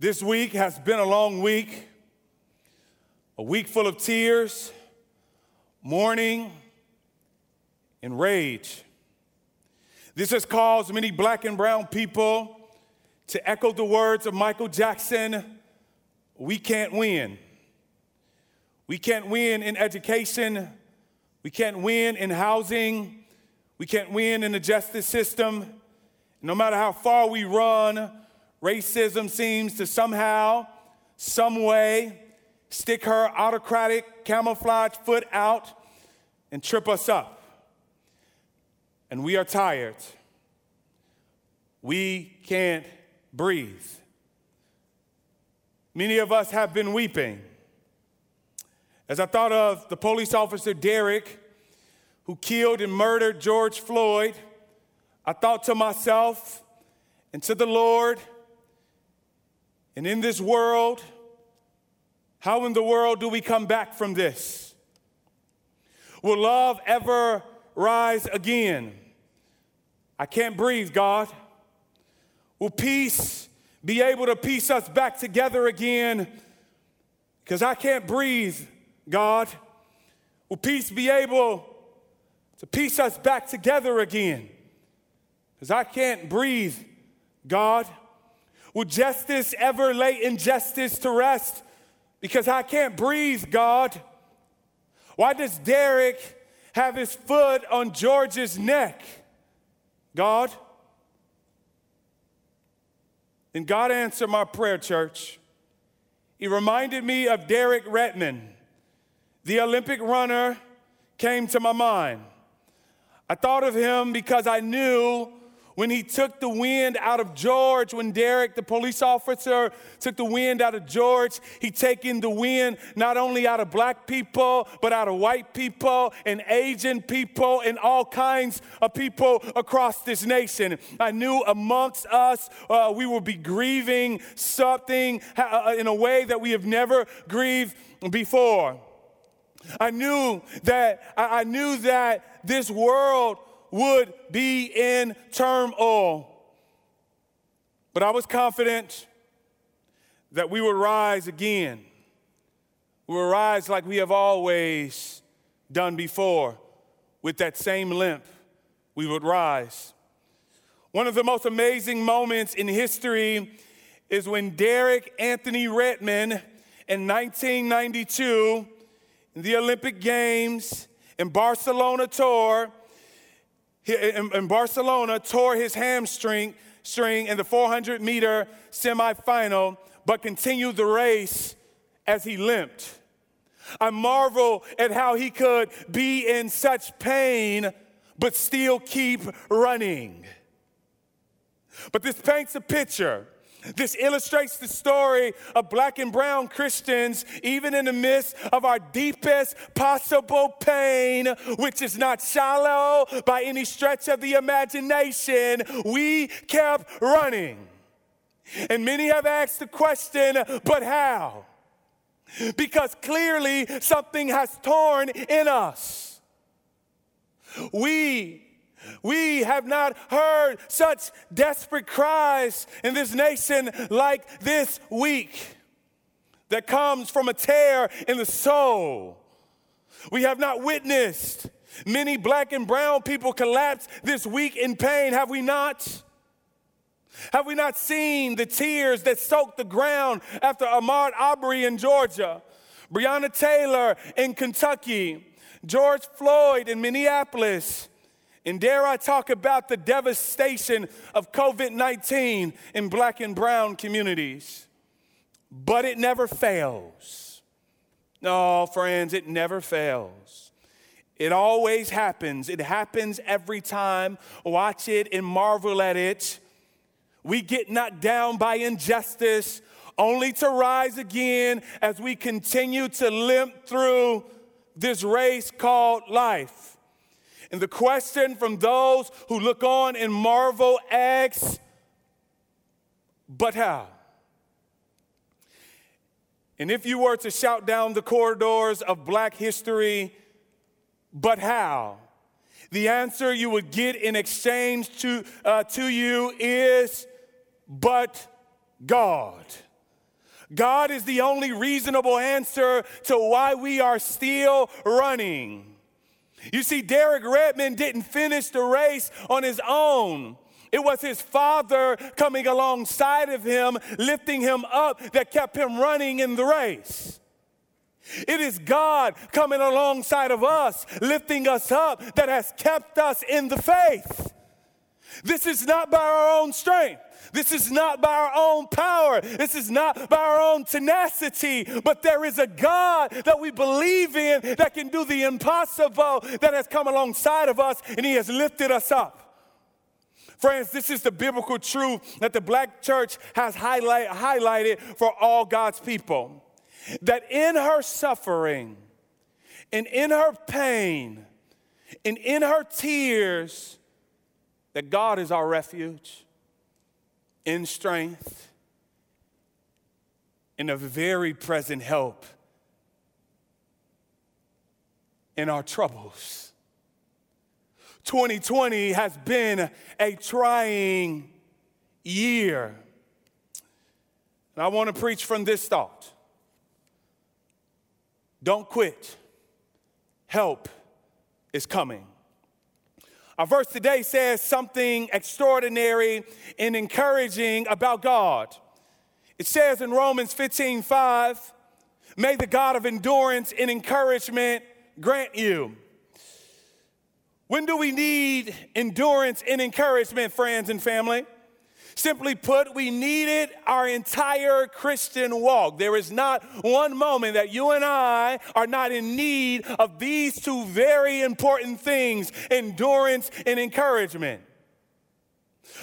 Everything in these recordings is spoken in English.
This week has been a long week, a week full of tears, mourning, and rage. This has caused many black and brown people to echo the words of Michael Jackson we can't win. We can't win in education. We can't win in housing. We can't win in the justice system. No matter how far we run, racism seems to somehow, some way, stick her autocratic camouflage foot out and trip us up. And we are tired. We can't breathe. Many of us have been weeping. As I thought of the police officer Derek, who killed and murdered George Floyd, I thought to myself and to the Lord, and in this world, how in the world do we come back from this? Will love ever rise again? I can't breathe, God. Will peace be able to piece us back together again? Because I can't breathe, God. Will peace be able to piece us back together again? Because I can't breathe, God. Will justice ever lay injustice to rest? Because I can't breathe, God. Why does Derek have his foot on George's neck? God. And God answered my prayer, church. He reminded me of Derek Redmond, the Olympic runner, came to my mind. I thought of him because I knew when he took the wind out of George, when Derek, the police officer, took the wind out of George, he taken the wind not only out of black people, but out of white people and Asian people and all kinds of people across this nation. I knew amongst us, uh, we will be grieving something uh, in a way that we have never grieved before. I knew that I knew that this world would be in turmoil. But I was confident that we would rise again. We would rise like we have always done before, with that same limp, we would rise. One of the most amazing moments in history is when Derek Anthony Redmond in 1992, in the Olympic Games in Barcelona tour, in, Barcelona tore his hamstring string in the 400 meter semifinal, but continued the race as he limped. I marvel at how he could be in such pain but still keep running. But this paints a picture this illustrates the story of black and brown Christians, even in the midst of our deepest possible pain, which is not shallow by any stretch of the imagination. We kept running. And many have asked the question, but how? Because clearly something has torn in us. We we have not heard such desperate cries in this nation like this week that comes from a tear in the soul. We have not witnessed many black and brown people collapse this week in pain, have we not? Have we not seen the tears that soaked the ground after Ahmaud Arbery in Georgia, Breonna Taylor in Kentucky, George Floyd in Minneapolis, and dare I talk about the devastation of COVID 19 in black and brown communities? But it never fails. No, friends, it never fails. It always happens. It happens every time. Watch it and marvel at it. We get knocked down by injustice only to rise again as we continue to limp through this race called life. And the question from those who look on and marvel asks, but how? And if you were to shout down the corridors of black history, but how? The answer you would get in exchange to, uh, to you is, but God. God is the only reasonable answer to why we are still running. You see, Derek Redmond didn't finish the race on his own. It was his father coming alongside of him, lifting him up, that kept him running in the race. It is God coming alongside of us, lifting us up, that has kept us in the faith. This is not by our own strength. This is not by our own power. This is not by our own tenacity, but there is a God that we believe in that can do the impossible that has come alongside of us and He has lifted us up. Friends, this is the biblical truth that the black church has highlight, highlighted for all God's people. That in her suffering and in her pain and in her tears, that God is our refuge in strength in a very present help in our troubles. 2020 has been a trying year. And I want to preach from this thought don't quit, help is coming. Our verse today says something extraordinary and encouraging about God. It says in Romans 15 5, may the God of endurance and encouragement grant you when do we need endurance and encouragement, friends and family? Simply put, we need it our entire Christian walk. There is not one moment that you and I are not in need of these two very important things endurance and encouragement.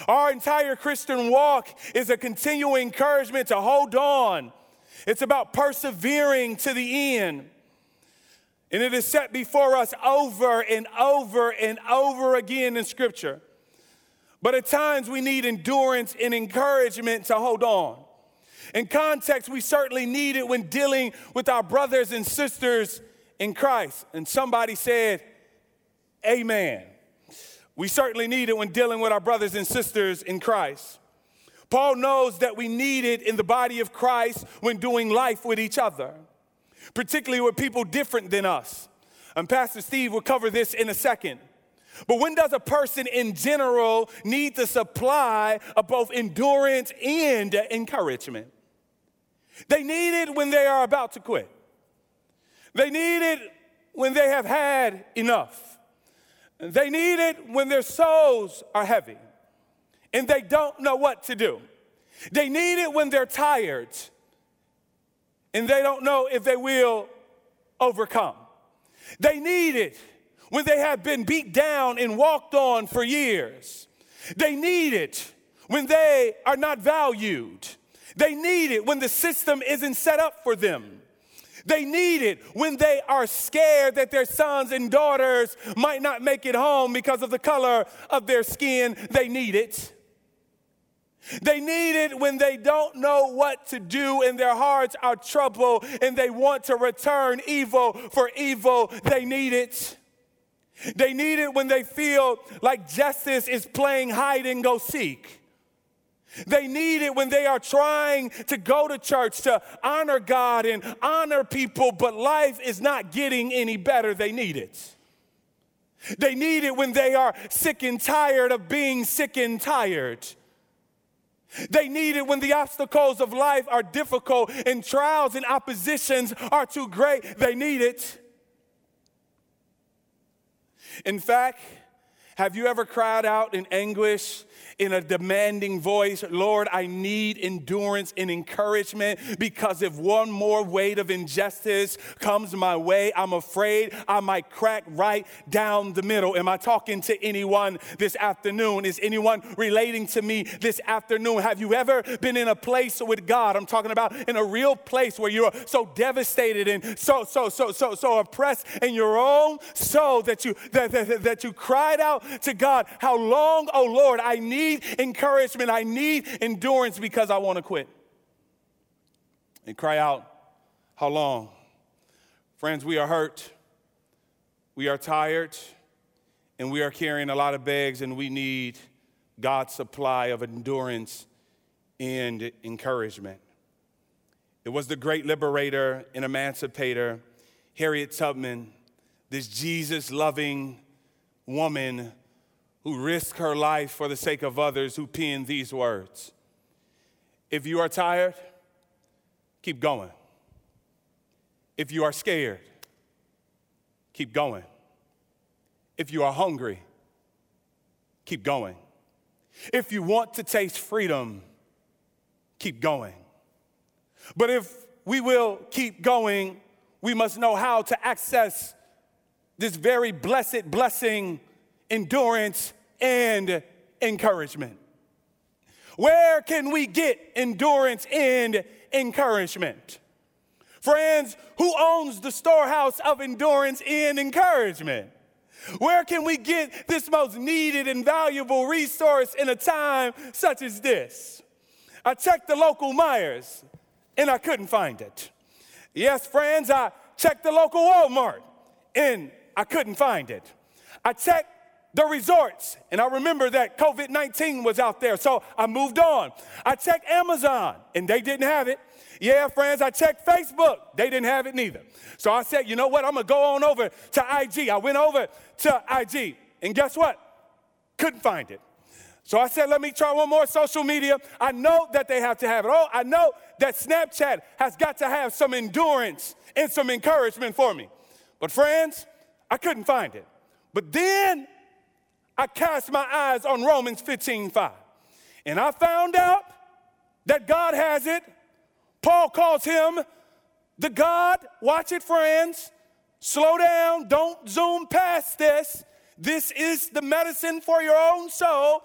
Our entire Christian walk is a continual encouragement to hold on, it's about persevering to the end. And it is set before us over and over and over again in Scripture. But at times we need endurance and encouragement to hold on. In context, we certainly need it when dealing with our brothers and sisters in Christ. And somebody said, Amen. We certainly need it when dealing with our brothers and sisters in Christ. Paul knows that we need it in the body of Christ when doing life with each other particularly with people different than us. And Pastor Steve will cover this in a second. But when does a person in general need the supply of both endurance and encouragement? They need it when they are about to quit. They need it when they have had enough. They need it when their souls are heavy and they don't know what to do. They need it when they're tired and they don't know if they will overcome. They need it when they have been beat down and walked on for years. They need it when they are not valued. They need it when the system isn't set up for them. They need it when they are scared that their sons and daughters might not make it home because of the color of their skin. They need it. They need it when they don't know what to do and their hearts are troubled and they want to return evil for evil. They need it. They need it when they feel like justice is playing hide and go seek. They need it when they are trying to go to church to honor God and honor people, but life is not getting any better. They need it. They need it when they are sick and tired of being sick and tired. They need it when the obstacles of life are difficult and trials and oppositions are too great. They need it. In fact, have you ever cried out in anguish in a demanding voice, Lord, I need endurance and encouragement because if one more weight of injustice comes my way, I'm afraid I might crack right down the middle. Am I talking to anyone this afternoon? Is anyone relating to me this afternoon? Have you ever been in a place with God? I'm talking about in a real place where you're so devastated and so, so, so, so, so oppressed in your own soul that you that, that, that you cried out to God, How long, oh Lord, I need need encouragement. I need endurance because I want to quit. And cry out, How long? Friends, we are hurt, we are tired, and we are carrying a lot of bags, and we need God's supply of endurance and encouragement. It was the great liberator and emancipator, Harriet Tubman, this Jesus loving woman who risked her life for the sake of others, who penned these words If you are tired, keep going. If you are scared, keep going. If you are hungry, keep going. If you want to taste freedom, keep going. But if we will keep going, we must know how to access this very blessed blessing, endurance, and encouragement. Where can we get endurance and encouragement? Friends, who owns the storehouse of endurance and encouragement? Where can we get this most needed and valuable resource in a time such as this? I checked the local Meijer's and I couldn't find it. Yes, friends, I checked the local Walmart and I couldn't find it. I checked the resorts, and I remember that COVID 19 was out there, so I moved on. I checked Amazon, and they didn't have it. Yeah, friends, I checked Facebook, they didn't have it neither. So I said, you know what, I'm gonna go on over to IG. I went over to IG, and guess what? Couldn't find it. So I said, let me try one more social media. I know that they have to have it. Oh, I know that Snapchat has got to have some endurance and some encouragement for me. But friends, I couldn't find it. But then I cast my eyes on Romans 15 5. And I found out that God has it. Paul calls him the God, watch it, friends. Slow down, don't zoom past this. This is the medicine for your own soul.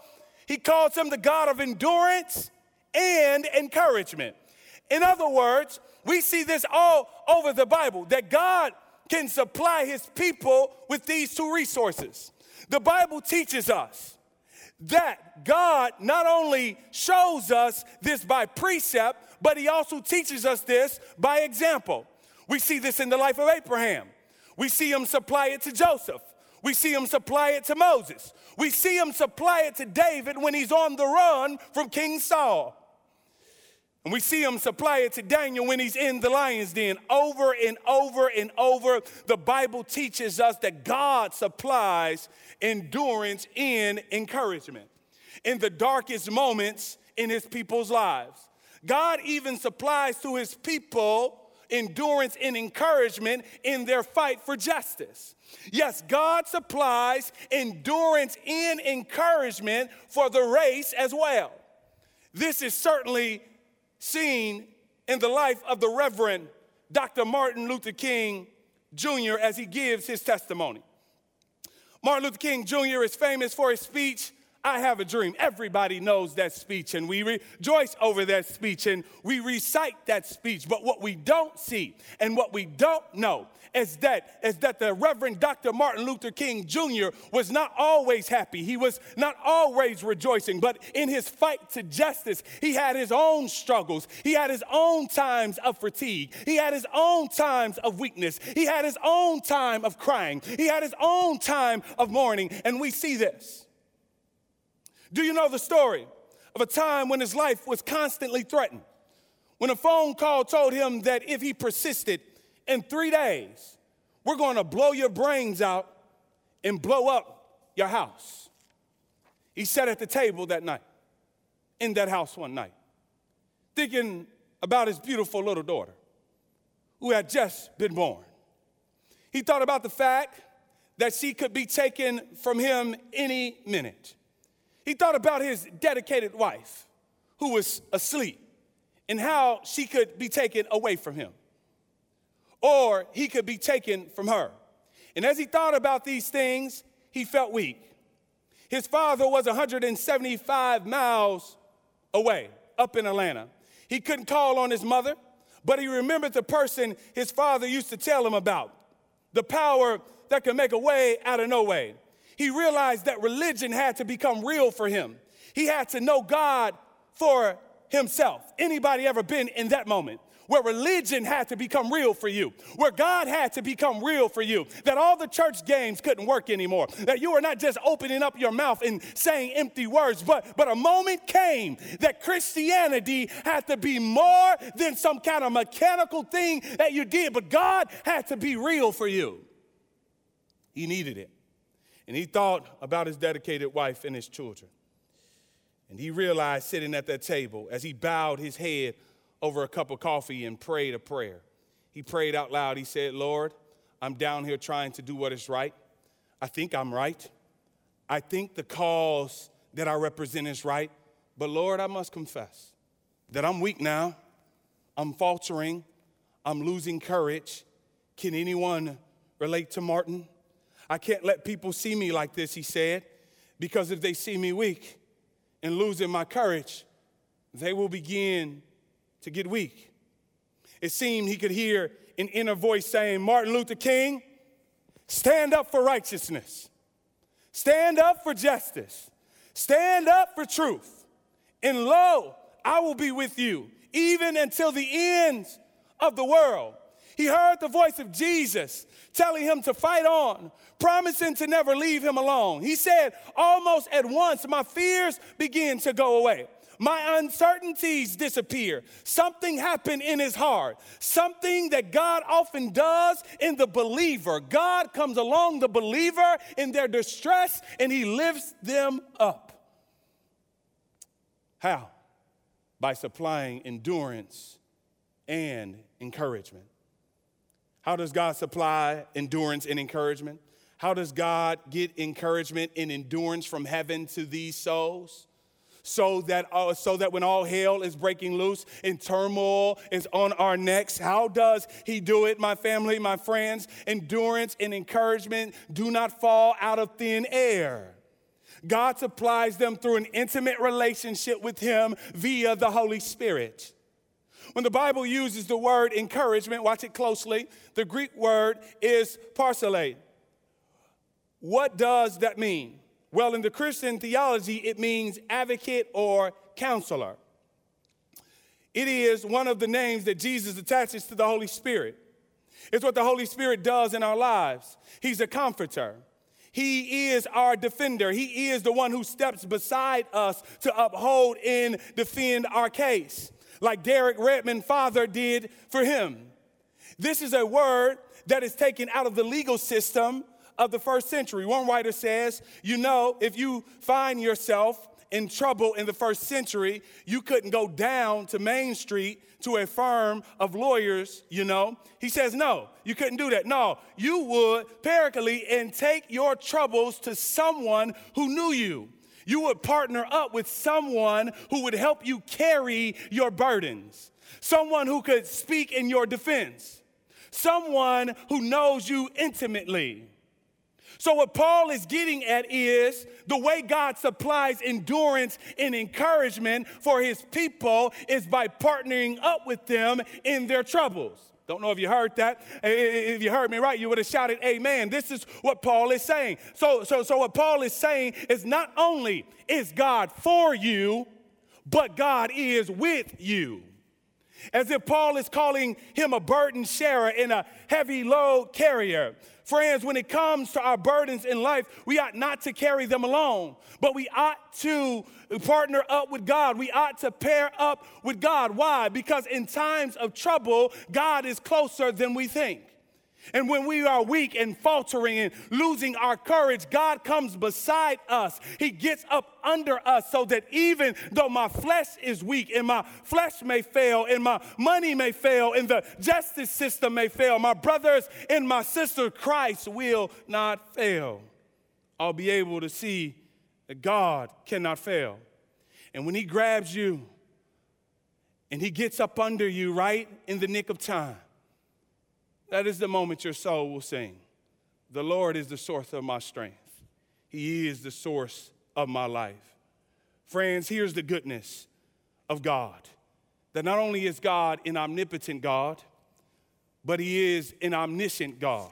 He calls him the God of endurance and encouragement. In other words, we see this all over the Bible that God can supply his people with these two resources. The Bible teaches us that God not only shows us this by precept, but he also teaches us this by example. We see this in the life of Abraham. We see him supply it to Joseph. We see him supply it to Moses. We see him supply it to David when he's on the run from King Saul. And we see him supply it to Daniel when he's in the lion's den. Over and over and over, the Bible teaches us that God supplies endurance in encouragement in the darkest moments in his people's lives. God even supplies to his people endurance and encouragement in their fight for justice. Yes, God supplies endurance and encouragement for the race as well. This is certainly seen in the life of the Reverend Dr. Martin Luther King Jr. as he gives his testimony. Martin Luther King Jr. is famous for his speech I have a dream. Everybody knows that speech, and we rejoice over that speech and we recite that speech. But what we don't see and what we don't know is that, is that the Reverend Dr. Martin Luther King Jr. was not always happy. He was not always rejoicing, but in his fight to justice, he had his own struggles. He had his own times of fatigue. He had his own times of weakness. He had his own time of crying. He had his own time of mourning. And we see this. Do you know the story of a time when his life was constantly threatened? When a phone call told him that if he persisted in three days, we're going to blow your brains out and blow up your house. He sat at the table that night, in that house one night, thinking about his beautiful little daughter who had just been born. He thought about the fact that she could be taken from him any minute. He thought about his dedicated wife who was asleep and how she could be taken away from him, or he could be taken from her. And as he thought about these things, he felt weak. His father was 175 miles away, up in Atlanta. He couldn't call on his mother, but he remembered the person his father used to tell him about the power that can make a way out of no way. He realized that religion had to become real for him. He had to know God for himself. Anybody ever been in that moment? where religion had to become real for you, where God had to become real for you, that all the church games couldn't work anymore, that you were not just opening up your mouth and saying empty words, but, but a moment came that Christianity had to be more than some kind of mechanical thing that you did, but God had to be real for you. He needed it. And he thought about his dedicated wife and his children. And he realized sitting at that table as he bowed his head over a cup of coffee and prayed a prayer. He prayed out loud. He said, Lord, I'm down here trying to do what is right. I think I'm right. I think the cause that I represent is right. But Lord, I must confess that I'm weak now. I'm faltering. I'm losing courage. Can anyone relate to Martin? I can't let people see me like this, he said, because if they see me weak and losing my courage, they will begin to get weak. It seemed he could hear an inner voice saying, Martin Luther King, stand up for righteousness, stand up for justice, stand up for truth, and lo, I will be with you even until the ends of the world. He heard the voice of Jesus telling him to fight on, promising to never leave him alone. He said, almost at once, my fears begin to go away. My uncertainties disappear. Something happened in his heart. Something that God often does in the believer. God comes along the believer in their distress and he lifts them up. How? By supplying endurance and encouragement. How does God supply endurance and encouragement? How does God get encouragement and endurance from heaven to these souls? So that, uh, so that when all hell is breaking loose and turmoil is on our necks, how does He do it, my family, my friends? Endurance and encouragement do not fall out of thin air. God supplies them through an intimate relationship with Him via the Holy Spirit. When the Bible uses the word encouragement, watch it closely, the Greek word is paraclete. What does that mean? Well, in the Christian theology, it means advocate or counselor. It is one of the names that Jesus attaches to the Holy Spirit. It's what the Holy Spirit does in our lives. He's a comforter. He is our defender. He is the one who steps beside us to uphold and defend our case like Derek Redmond father did for him. This is a word that is taken out of the legal system of the first century. One writer says, you know, if you find yourself in trouble in the first century, you couldn't go down to Main Street to a firm of lawyers, you know. He says, no, you couldn't do that. No, you would paraclete and take your troubles to someone who knew you. You would partner up with someone who would help you carry your burdens, someone who could speak in your defense, someone who knows you intimately. So, what Paul is getting at is the way God supplies endurance and encouragement for his people is by partnering up with them in their troubles. Don't know if you heard that. If you heard me right, you would have shouted amen. This is what Paul is saying. So, so, so what Paul is saying is not only is God for you, but God is with you. As if Paul is calling him a burden sharer and a heavy load carrier. Friends, when it comes to our burdens in life, we ought not to carry them alone, but we ought to partner up with God. We ought to pair up with God. Why? Because in times of trouble, God is closer than we think. And when we are weak and faltering and losing our courage, God comes beside us. He gets up under us so that even though my flesh is weak and my flesh may fail and my money may fail and the justice system may fail, my brothers and my sisters, Christ will not fail. I'll be able to see that God cannot fail. And when He grabs you and He gets up under you right in the nick of time, that is the moment your soul will sing. The Lord is the source of my strength, He is the source of my life. Friends, here's the goodness of God that not only is God an omnipotent God, but He is an omniscient God.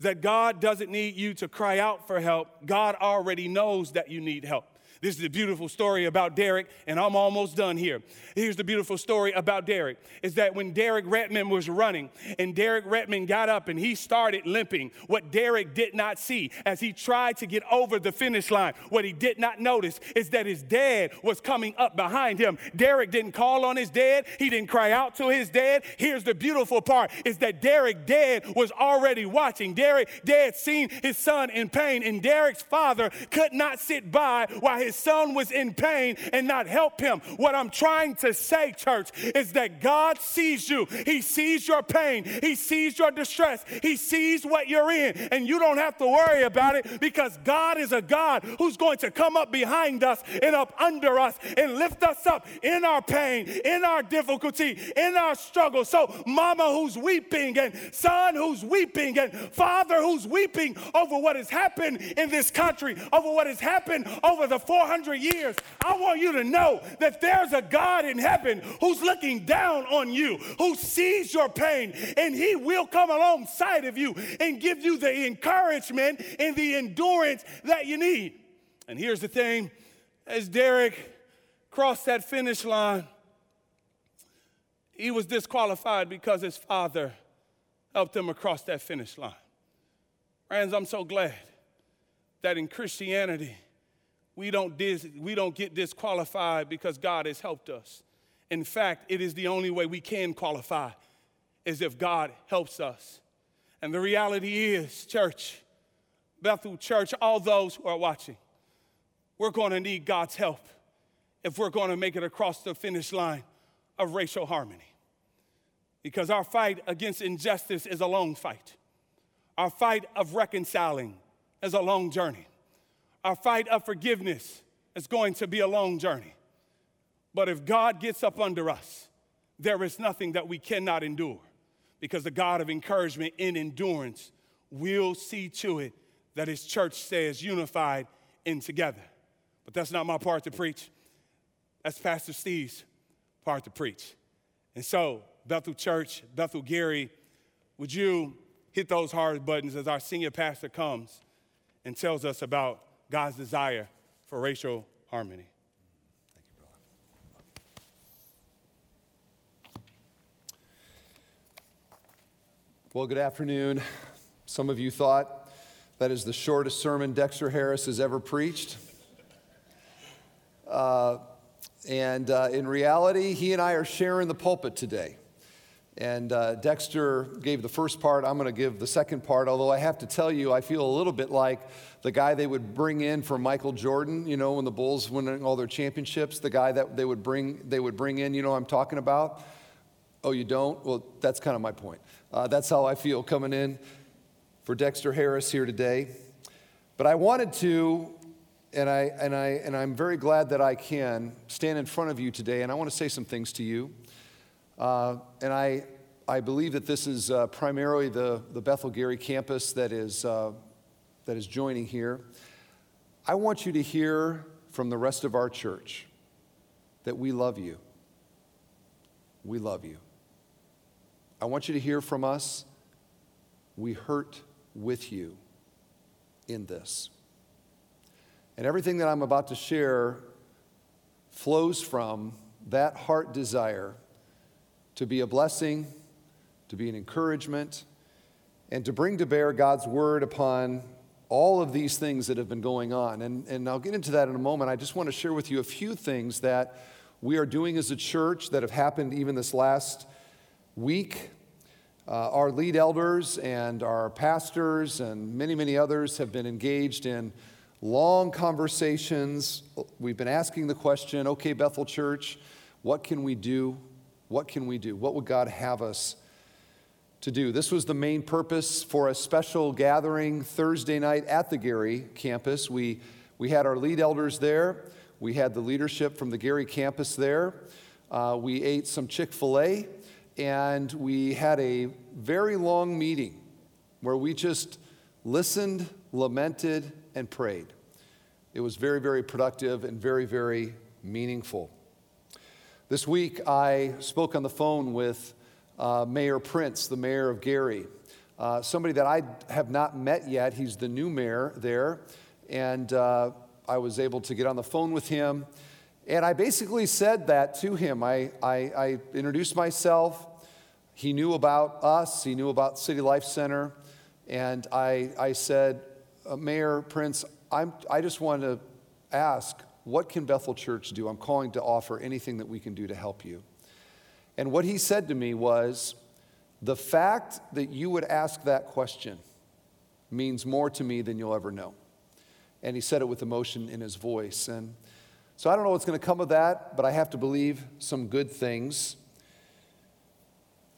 That God doesn't need you to cry out for help, God already knows that you need help. This is the beautiful story about Derek, and I'm almost done here. Here's the beautiful story about Derek is that when Derek Redmond was running, and Derek Redmond got up and he started limping, what Derek did not see as he tried to get over the finish line, what he did not notice is that his dad was coming up behind him. Derek didn't call on his dad, he didn't cry out to his dad. Here's the beautiful part is that Derek dad was already watching. Derek dad seen his son in pain, and Derek's father could not sit by while his son was in pain and not help him. What I'm trying to say, church, is that God sees you. He sees your pain. He sees your distress. He sees what you're in. And you don't have to worry about it because God is a God who's going to come up behind us and up under us and lift us up in our pain, in our difficulty, in our struggle. So, mama who's weeping, and son who's weeping, and father who's weeping over what has happened in this country, over what has happened over the 400 years, I want you to know that there's a God in heaven who's looking down on you, who sees your pain, and He will come alongside of you and give you the encouragement and the endurance that you need. And here's the thing as Derek crossed that finish line, he was disqualified because his father helped him across that finish line. Friends, I'm so glad that in Christianity, we don't, dis- we don't get disqualified because God has helped us. In fact, it is the only way we can qualify is if God helps us. And the reality is, church, Bethel Church, all those who are watching, we're going to need God's help if we're going to make it across the finish line of racial harmony. Because our fight against injustice is a long fight. Our fight of reconciling is a long journey. Our fight of forgiveness is going to be a long journey. But if God gets up under us, there is nothing that we cannot endure because the God of encouragement in endurance will see to it that his church stays unified and together. But that's not my part to preach. That's Pastor Steve's part to preach. And so, Bethel Church, Bethel Gary, would you hit those hard buttons as our senior pastor comes and tells us about God's desire for racial harmony? Thank you, brother. Well, good afternoon. Some of you thought that is the shortest sermon Dexter Harris has ever preached. Uh, and uh, in reality, he and I are sharing the pulpit today. And uh, Dexter gave the first part. I'm going to give the second part, although I have to tell you, I feel a little bit like the guy they would bring in for Michael Jordan, you know, when the Bulls winning all their championships, the guy that they would bring, they would bring in, you know I'm talking about? Oh, you don't? Well, that's kind of my point. Uh, that's how I feel coming in for Dexter Harris here today. But I wanted to and, I, and, I, and I'm very glad that I can stand in front of you today, and I want to say some things to you. Uh, and I, I believe that this is uh, primarily the, the Bethel Gary campus that is, uh, that is joining here. I want you to hear from the rest of our church that we love you. We love you. I want you to hear from us. We hurt with you in this. And everything that I'm about to share flows from that heart desire to be a blessing, to be an encouragement, and to bring to bear God's word upon all of these things that have been going on. And, and I'll get into that in a moment. I just want to share with you a few things that we are doing as a church that have happened even this last week. Uh, our lead elders and our pastors and many, many others have been engaged in long conversations. We've been asking the question okay, Bethel Church, what can we do? What can we do? What would God have us to do? This was the main purpose for a special gathering Thursday night at the Gary campus. We, we had our lead elders there, we had the leadership from the Gary campus there. Uh, we ate some Chick fil A, and we had a very long meeting where we just listened, lamented, and prayed. It was very, very productive and very, very meaningful. This week, I spoke on the phone with uh, Mayor Prince, the mayor of Gary, uh, somebody that I have not met yet. He's the new mayor there. And uh, I was able to get on the phone with him. And I basically said that to him. I, I, I introduced myself. He knew about us, he knew about City Life Center. And I, I said, uh, Mayor Prince, I'm, I just want to ask, what can Bethel Church do? I'm calling to offer anything that we can do to help you. And what he said to me was, the fact that you would ask that question means more to me than you'll ever know. And he said it with emotion in his voice. And so I don't know what's going to come of that, but I have to believe some good things.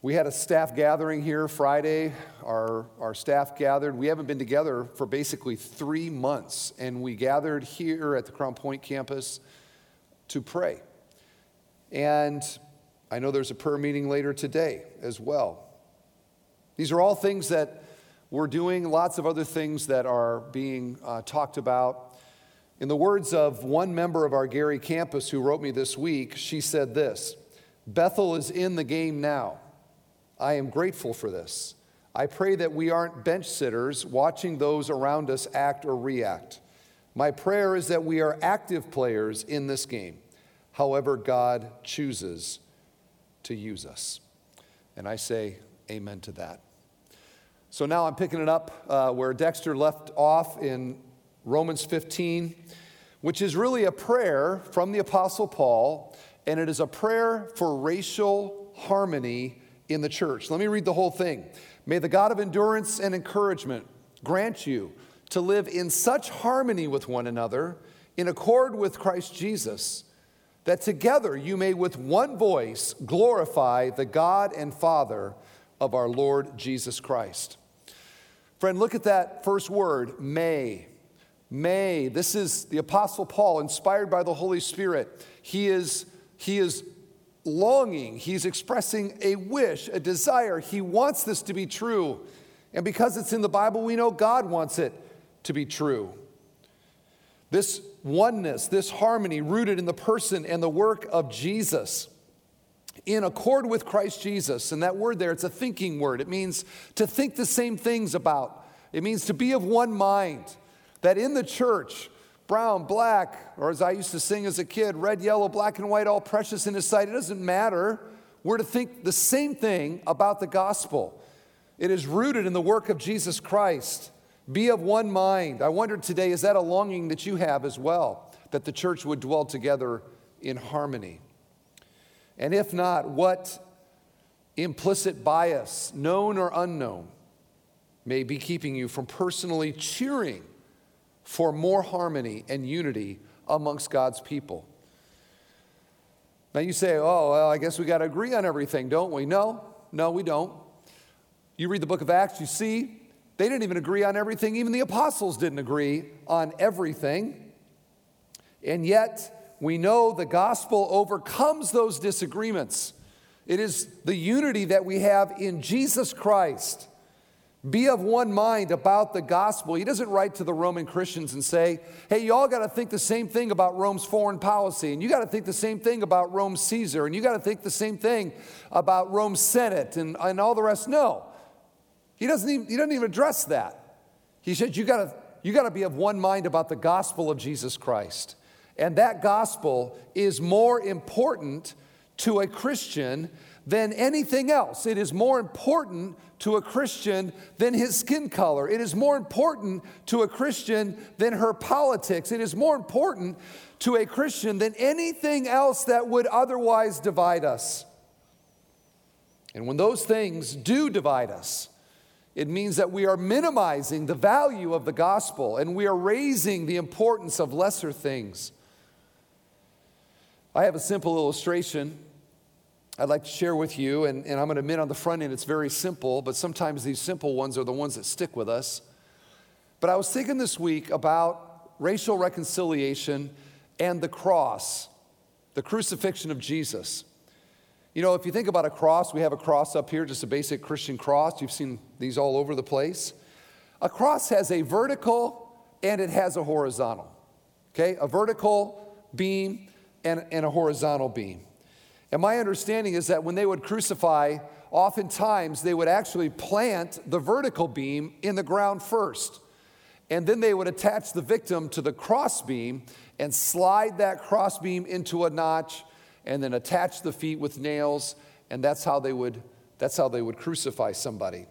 We had a staff gathering here Friday. Our, our staff gathered. We haven't been together for basically three months, and we gathered here at the Crown Point campus to pray. And I know there's a prayer meeting later today as well. These are all things that we're doing, lots of other things that are being uh, talked about. In the words of one member of our Gary campus who wrote me this week, she said this Bethel is in the game now. I am grateful for this. I pray that we aren't bench sitters watching those around us act or react. My prayer is that we are active players in this game, however, God chooses to use us. And I say amen to that. So now I'm picking it up uh, where Dexter left off in Romans 15, which is really a prayer from the Apostle Paul, and it is a prayer for racial harmony in the church. Let me read the whole thing. May the God of endurance and encouragement grant you to live in such harmony with one another, in accord with Christ Jesus, that together you may with one voice glorify the God and Father of our Lord Jesus Christ. Friend, look at that first word, may. May. This is the Apostle Paul, inspired by the Holy Spirit. He is, he is longing, he's expressing a wish, a desire. He wants this to be true. And because it's in the Bible, we know God wants it to be true. This oneness, this harmony rooted in the person and the work of Jesus in accord with Christ Jesus. And that word there, it's a thinking word. It means to think the same things about, it means to be of one mind. That in the church, brown, black, or as I used to sing as a kid, red, yellow, black, and white, all precious in His sight, it doesn't matter. We're to think the same thing about the gospel. It is rooted in the work of Jesus Christ. Be of one mind. I wonder today, is that a longing that you have as well? That the church would dwell together in harmony. And if not, what implicit bias, known or unknown, may be keeping you from personally cheering for more harmony and unity amongst God's people? Now you say, oh, well, I guess we got to agree on everything, don't we? No, no, we don't. You read the book of Acts, you see, they didn't even agree on everything. Even the apostles didn't agree on everything. And yet, we know the gospel overcomes those disagreements. It is the unity that we have in Jesus Christ. Be of one mind about the gospel. He doesn't write to the Roman Christians and say, hey, you all got to think the same thing about Rome's foreign policy, and you got to think the same thing about Rome's Caesar, and you got to think the same thing about Rome's Senate and, and all the rest. No. He doesn't, even, he doesn't even address that. He said, you got you got to be of one mind about the gospel of Jesus Christ. And that gospel is more important to a Christian than anything else. It is more important to a Christian than his skin color. It is more important to a Christian than her politics. It is more important to a Christian than anything else that would otherwise divide us. And when those things do divide us, it means that we are minimizing the value of the gospel and we are raising the importance of lesser things. I have a simple illustration I'd like to share with you, and, and I'm going to admit on the front end it's very simple, but sometimes these simple ones are the ones that stick with us. But I was thinking this week about racial reconciliation and the cross, the crucifixion of Jesus. You know, if you think about a cross, we have a cross up here, just a basic Christian cross. You've seen these all over the place. A cross has a vertical and it has a horizontal. Okay, a vertical beam and, and a horizontal beam. And my understanding is that when they would crucify, oftentimes they would actually plant the vertical beam in the ground first. and then they would attach the victim to the crossbeam and slide that crossbeam into a notch and then attach the feet with nails. And that's how they would that's how they would crucify somebody.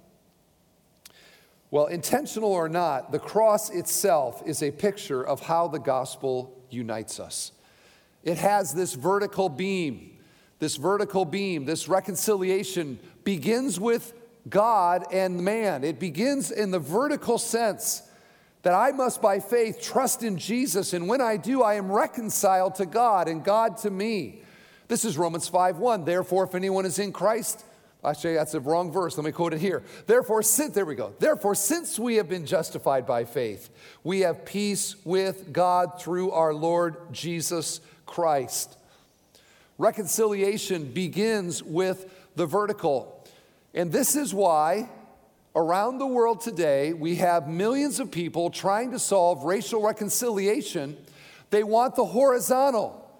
Well intentional or not the cross itself is a picture of how the gospel unites us. It has this vertical beam this vertical beam this reconciliation begins with god and man it begins in the vertical sense that I must by faith trust in Jesus, and when I do, I am reconciled to God and God to me. This is Romans 5:1. Therefore, if anyone is in Christ, actually that's a wrong verse. Let me quote it here. Therefore, since there we go. Therefore, since we have been justified by faith, we have peace with God through our Lord Jesus Christ. Reconciliation begins with the vertical. And this is why Around the world today, we have millions of people trying to solve racial reconciliation. They want the horizontal,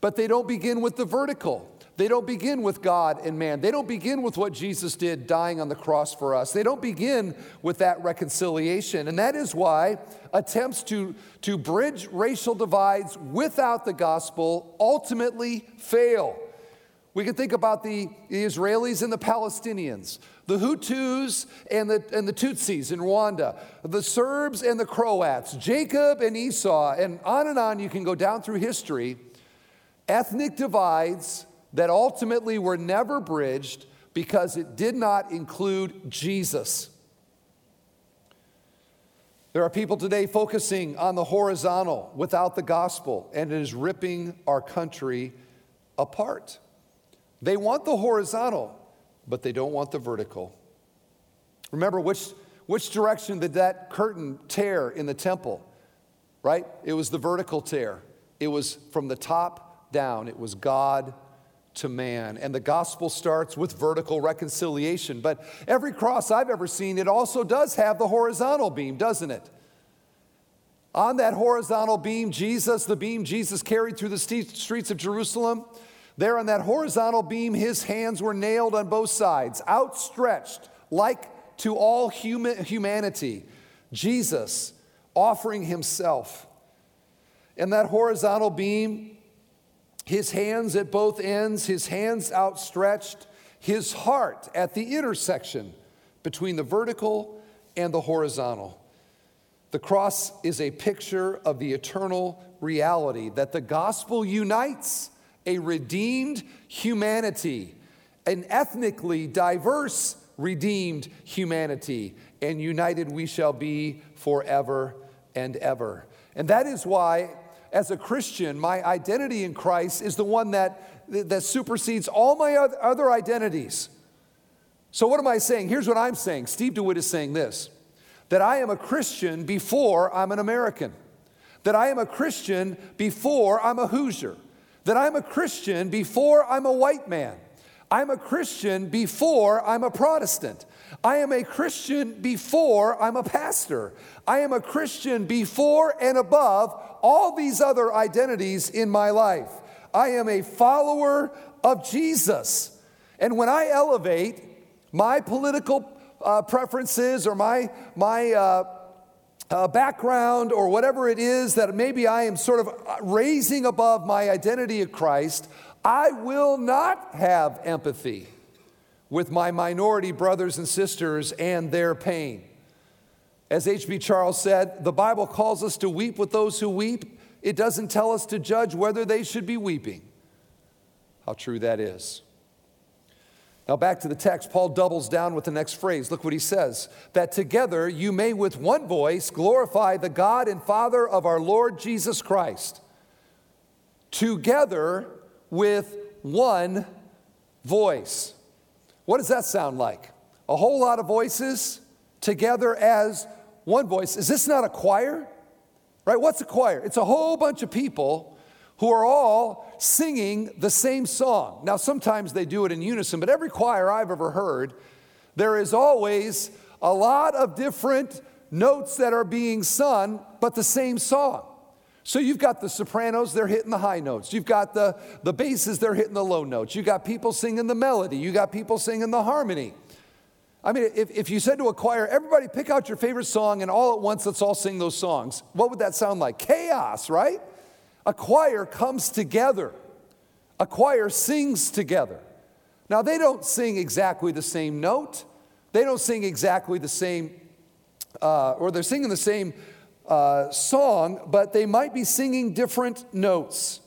but they don't begin with the vertical. They don't begin with God and man. They don't begin with what Jesus did dying on the cross for us. They don't begin with that reconciliation. And that is why attempts to, to bridge racial divides without the gospel ultimately fail. We can think about the, Israelis and the Palestinians, the Hutus and the, and the Tutsis in Rwanda, the Serbs and the Croats, Jacob and Esau, and on and on you can go down through history. Ethnic divides that ultimately were never bridged because it did not include Jesus. There are people today focusing on the horizontal without the gospel, and it is ripping our country apart. They want the horizontal, but they don't want the vertical. Remember, which, which direction did that curtain tear in the temple? Right? It was the vertical tear. It was from the top down. It was God to man. And the gospel starts with vertical reconciliation. But every cross I've ever seen, it also does have the horizontal beam, doesn't it? On that horizontal beam, Jesus, the beam Jesus carried through the streets of Jerusalem, there on that horizontal beam, his hands were nailed on both sides, outstretched like to all human, humanity. Jesus offering himself. And that horizontal beam, his hands at both ends, his hands outstretched, his heart at the intersection between the vertical and the horizontal. The cross is a picture of the eternal reality that the gospel unites a redeemed humanity, an ethnically diverse redeemed humanity, and united we shall be forever and ever. And that is why, as a Christian, my identity in Christ is the one that, that supersedes all my other identities. So, what am I saying? Here's what I'm saying. Steve DeWitt is saying this that I am a Christian before I'm an American, that I am a Christian before I'm a Hoosier that I'm a Christian before I'm a white man. I'm a Christian before I'm a Protestant. I am a Christian before I'm a pastor. I am a Christian before and above all these other identities in my life. I am a follower of Jesus. And when I elevate my political uh, preferences or my, my uh, uh, background or whatever it is that maybe I am sort of raising above my identity of Christ, I will not have empathy with my minority brothers and sisters and their pain. As H.B. Charles said, the Bible calls us to weep with those who weep. It doesn't tell us to judge whether they should be weeping. How true that is. Now, back to the text, Paul doubles down with the next phrase. Look what he says that together you may with one voice glorify the God and Father of our Lord Jesus Christ. Together with one voice. What does that sound like? A whole lot of voices together as one voice. Is this not a choir? Right? What's a choir? It's a whole bunch of people who are all singing the same song. Now, sometimes they do it in unison, but every choir I've ever heard, there is always a lot of different notes that are being sung, but the same song. So you've got the sopranos, they're hitting the high notes. You've got the, the basses, they're hitting the low notes. You've got people singing the melody. You've got people singing the harmony. I mean, if, if you said to a choir, everybody pick out your favorite song and all at once let's all sing those songs, what would that sound like? Chaos, right? A choir comes together, a choir sings together. Now, they don't sing exactly the same note, they don't sing exactly the same, uh, or they're singing the same uh, song, but they might be singing different notes.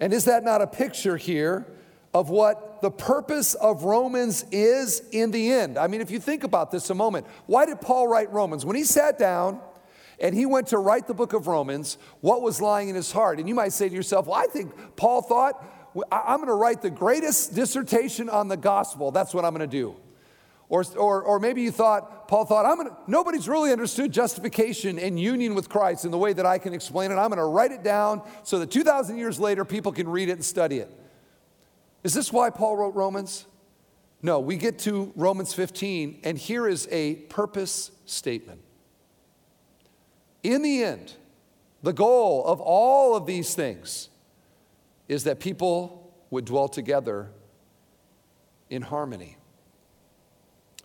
And is that not a picture here of what the purpose of Romans is in the end. I mean, if you think about this a moment, why did Paul write Romans? When he sat down and he went to write the book of Romans, what was lying in his heart? And you might say to yourself, well, I think Paul thought, I'm going to write the greatest dissertation on the gospel. That's what I'm going to do. Or, or, or maybe you thought, Paul thought, I'm gonna, nobody's really understood justification and union with Christ in the way that I can explain it. I'm going to write it down so that 2,000 years later people can read it and study it. Is this why Paul wrote Romans? No, we get to Romans 15, and here is a purpose statement. In the end, the goal of all of these things is that people would dwell together in harmony,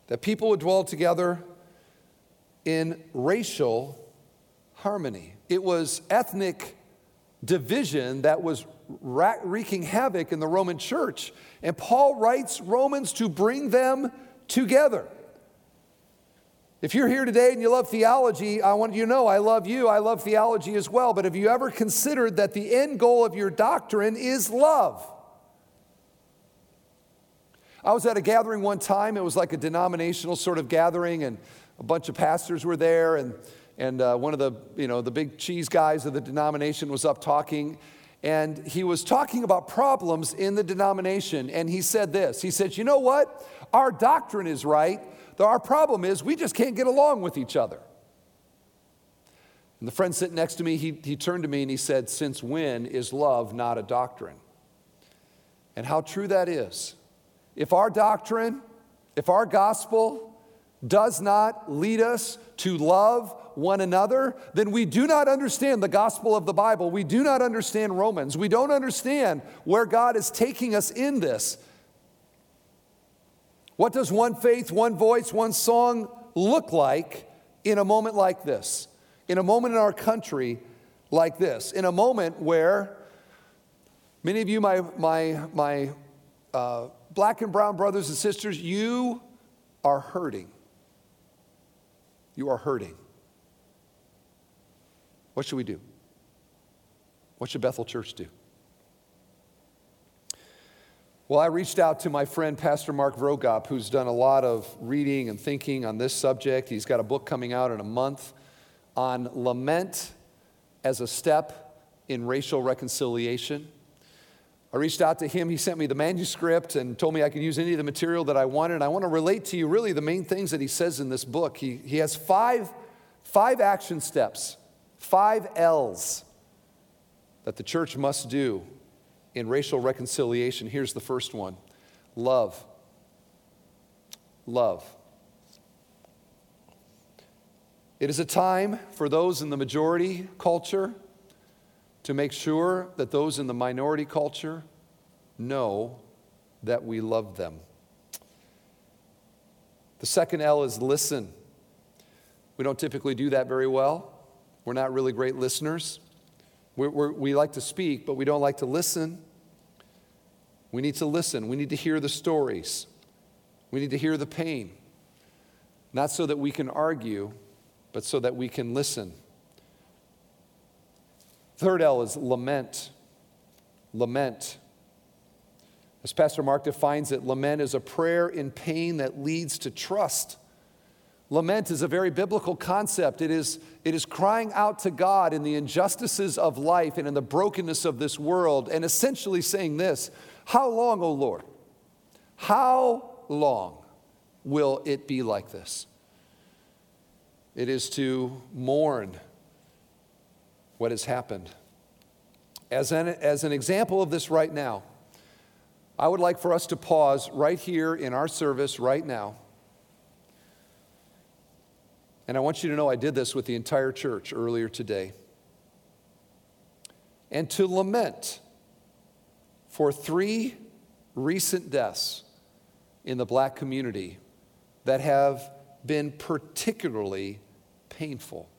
that people would dwell together in racial harmony. It was ethnic division that was wreaking havoc in the Roman church. And Paul writes Romans to bring them together. If you're here today and you love theology, I want you to know I love you. I love theology as well. But have you ever considered that the end goal of your doctrine is love? I was at a gathering one time. It was like a denominational sort of gathering, and a bunch of pastors were there, and, and uh, one of the, you know, the big cheese guys of the denomination was up talking and he was talking about problems in the denomination. And he said this He said, You know what? Our doctrine is right. Our problem is we just can't get along with each other. And the friend sitting next to me, he, he turned to me and he said, Since when is love not a doctrine? And how true that is. If our doctrine, if our gospel does not lead us to love one another, then we do not understand the gospel of the Bible. We do not understand Romans. We don't understand where God is taking us in this. What does one faith, one voice, one song look like in a moment like this? In a moment in our country like this? In a moment where many of you, my, my, my uh, black and brown brothers and sisters, you are hurting. You are hurting. What should we do? What should Bethel Church do? Well, I reached out to my friend, Pastor Mark Vroegop, who's done a lot of reading and thinking on this subject. He's got a book coming out in a month on lament as a step in racial reconciliation. I reached out to him. He sent me the manuscript and told me I could use any of the material that I wanted. And I want to relate to you really the main things that he says in this book. He, he has five, five action steps Five L's that the church must do in racial reconciliation. Here's the first one love. Love. It is a time for those in the majority culture to make sure that those in the minority culture know that we love them. The second L is listen. We don't typically do that very well. We're not really great listeners. We're, we're, we like to speak, but we don't like to listen. We need to listen. We need to hear the stories. We need to hear the pain. Not so that we can argue, but so that we can listen. Third L is lament. Lament. As Pastor Mark defines it, lament is a prayer in pain that leads to trust. Lament is a very biblical concept. It is, it is crying out to God in the injustices of life and in the brokenness of this world, and essentially saying this How long, O Lord? How long will it be like this? It is to mourn what has happened. As an, as an example of this right now, I would like for us to pause right here in our service right now and I want you to know I did this with the entire church earlier today. And to lament for three recent deaths in the black community that have been particularly painful.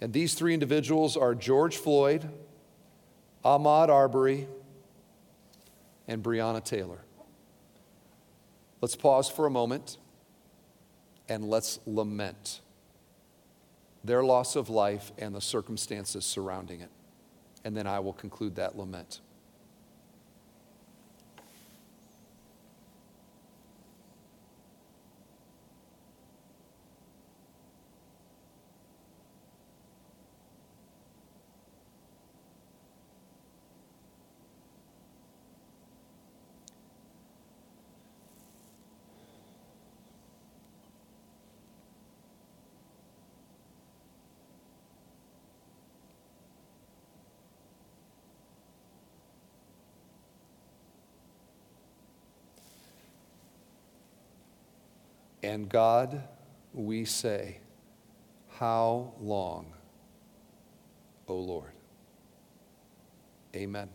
And these three individuals are George Floyd, Ahmaud Arbery, and Breonna Taylor. Let's pause for a moment and let's lament their loss of life and the circumstances surrounding it. And then I will conclude that lament. And God, we say, How long, O Lord? Amen.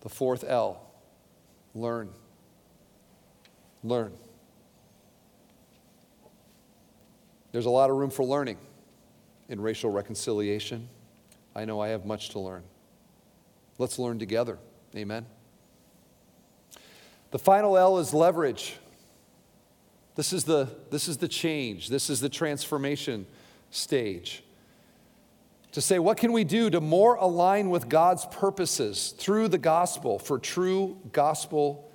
The fourth L, learn. Learn. There's a lot of room for learning in racial reconciliation. I know I have much to learn. Let's learn together. Amen. The final L is leverage. This is the, this is the change, this is the transformation stage. To say, what can we do to more align with God's purposes through the gospel for true gospel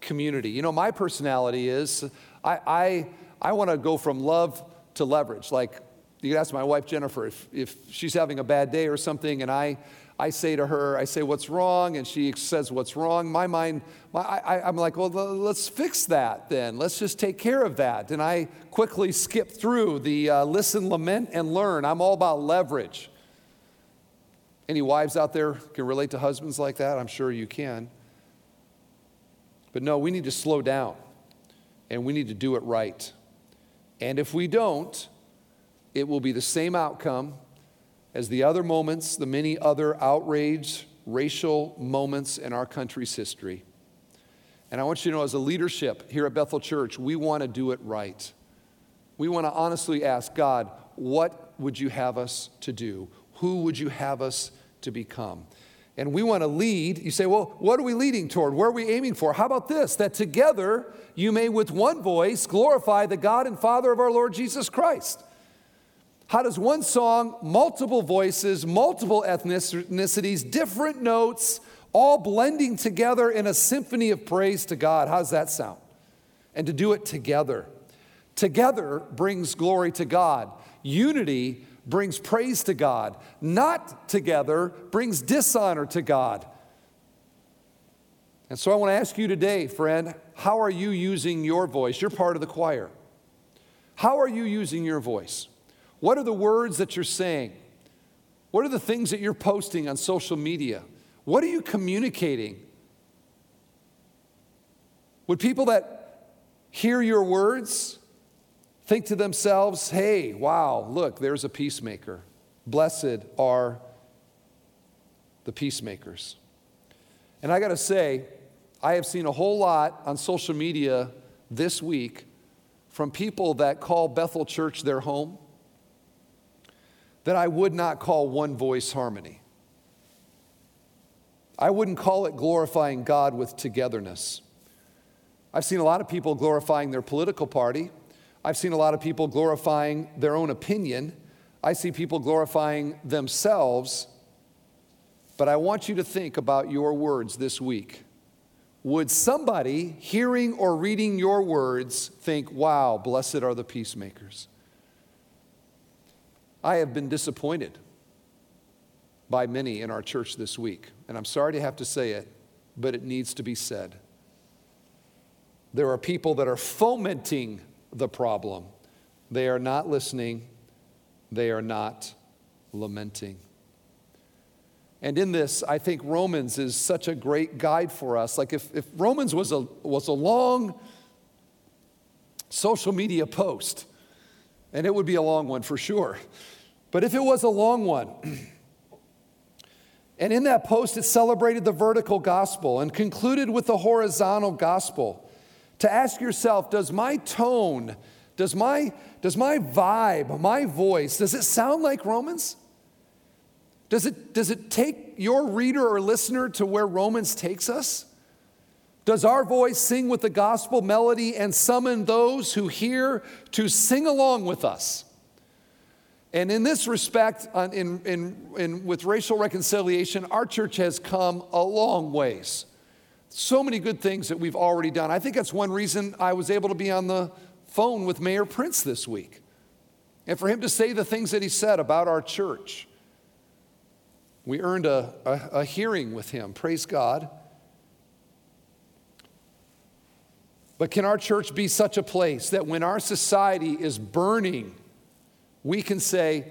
community? You know, my personality is I, I, I want to go from love to leverage. Like, you can ask my wife Jennifer if, if she's having a bad day or something, and I, I say to her, I say, What's wrong? And she says, What's wrong? My mind, my, I, am like, Well, let's fix that then. Let's just take care of that. And I quickly skip through the uh, listen, lament, and learn. I'm all about leverage. Any wives out there can relate to husbands like that? I'm sure you can. But no, we need to slow down and we need to do it right. And if we don't, it will be the same outcome as the other moments, the many other outrage, racial moments in our country's history. And I want you to know, as a leadership here at Bethel Church, we want to do it right. We want to honestly ask God, what would you have us to do? Who would you have us to become? And we want to lead. You say, well, what are we leading toward? Where are we aiming for? How about this? That together you may with one voice glorify the God and Father of our Lord Jesus Christ. How does one song, multiple voices, multiple ethnicities, different notes, all blending together in a symphony of praise to God? how does that sound? And to do it together. Together brings glory to God. Unity brings praise to God. Not together brings dishonor to God. And so I want to ask you today, friend, how are you using your voice? You're part of the choir. How are you using your voice? What are the words that you're saying? What are the things that you're posting on social media? What are you communicating? Would people that hear your words think to themselves, hey, wow, look, there's a peacemaker. Blessed are the peacemakers. And I got to say, I have seen a whole lot on social media this week from people that call Bethel Church their home that I would not call one voice harmony. I wouldn't call it glorifying God with togetherness. I've seen a lot of people glorifying their political party. I've seen a lot of people glorifying their own opinion. I see people glorifying themselves. But I want you to think about your words this week. Would somebody hearing or reading your words think, wow, blessed are the peacemakers? I have been disappointed by many in our church this week. And I'm sorry to have to say it, but it needs to be said. There are people that are fomenting the problem. They are not listening, they are not lamenting. And in this, I think Romans is such a great guide for us. Like if, if Romans was a, was a long social media post, and it would be a long one for sure. But if it was a long one, And in that post, it celebrated the vertical gospel and concluded with the horizontal gospel. To ask yourself, does my tone, does my, does my vibe, my voice, does it sound like Romans? Does it, does it take your reader or listener to where Romans takes us? Does our voice sing with the gospel melody and summon those who hear to sing along with us? And in this respect, uh, in, in, in, with racial reconciliation, our church has come a long ways. So many good things that we've already done. I think that's one reason I was able to be on the phone with Mayor Prince this week. And for him to say the things that he said about our church. We earned a, a, a hearing with him, praise God. But can our church be such a place that when our society is burning, we can say,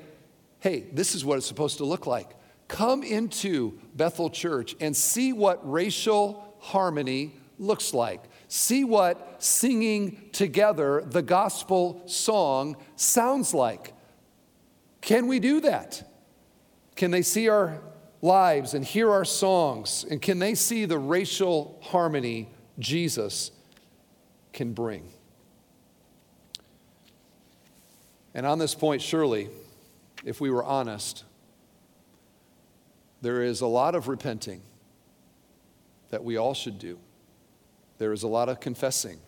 hey, this is what it's supposed to look like. Come into Bethel Church and see what racial harmony looks like. See what singing together the gospel song sounds like. Can we do that? Can they see our lives and hear our songs? And can they see the racial harmony Jesus can bring? And on this point, surely, if we were honest, there is a lot of repenting that we all should do. There is a lot of confessing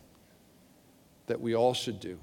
that we all should do.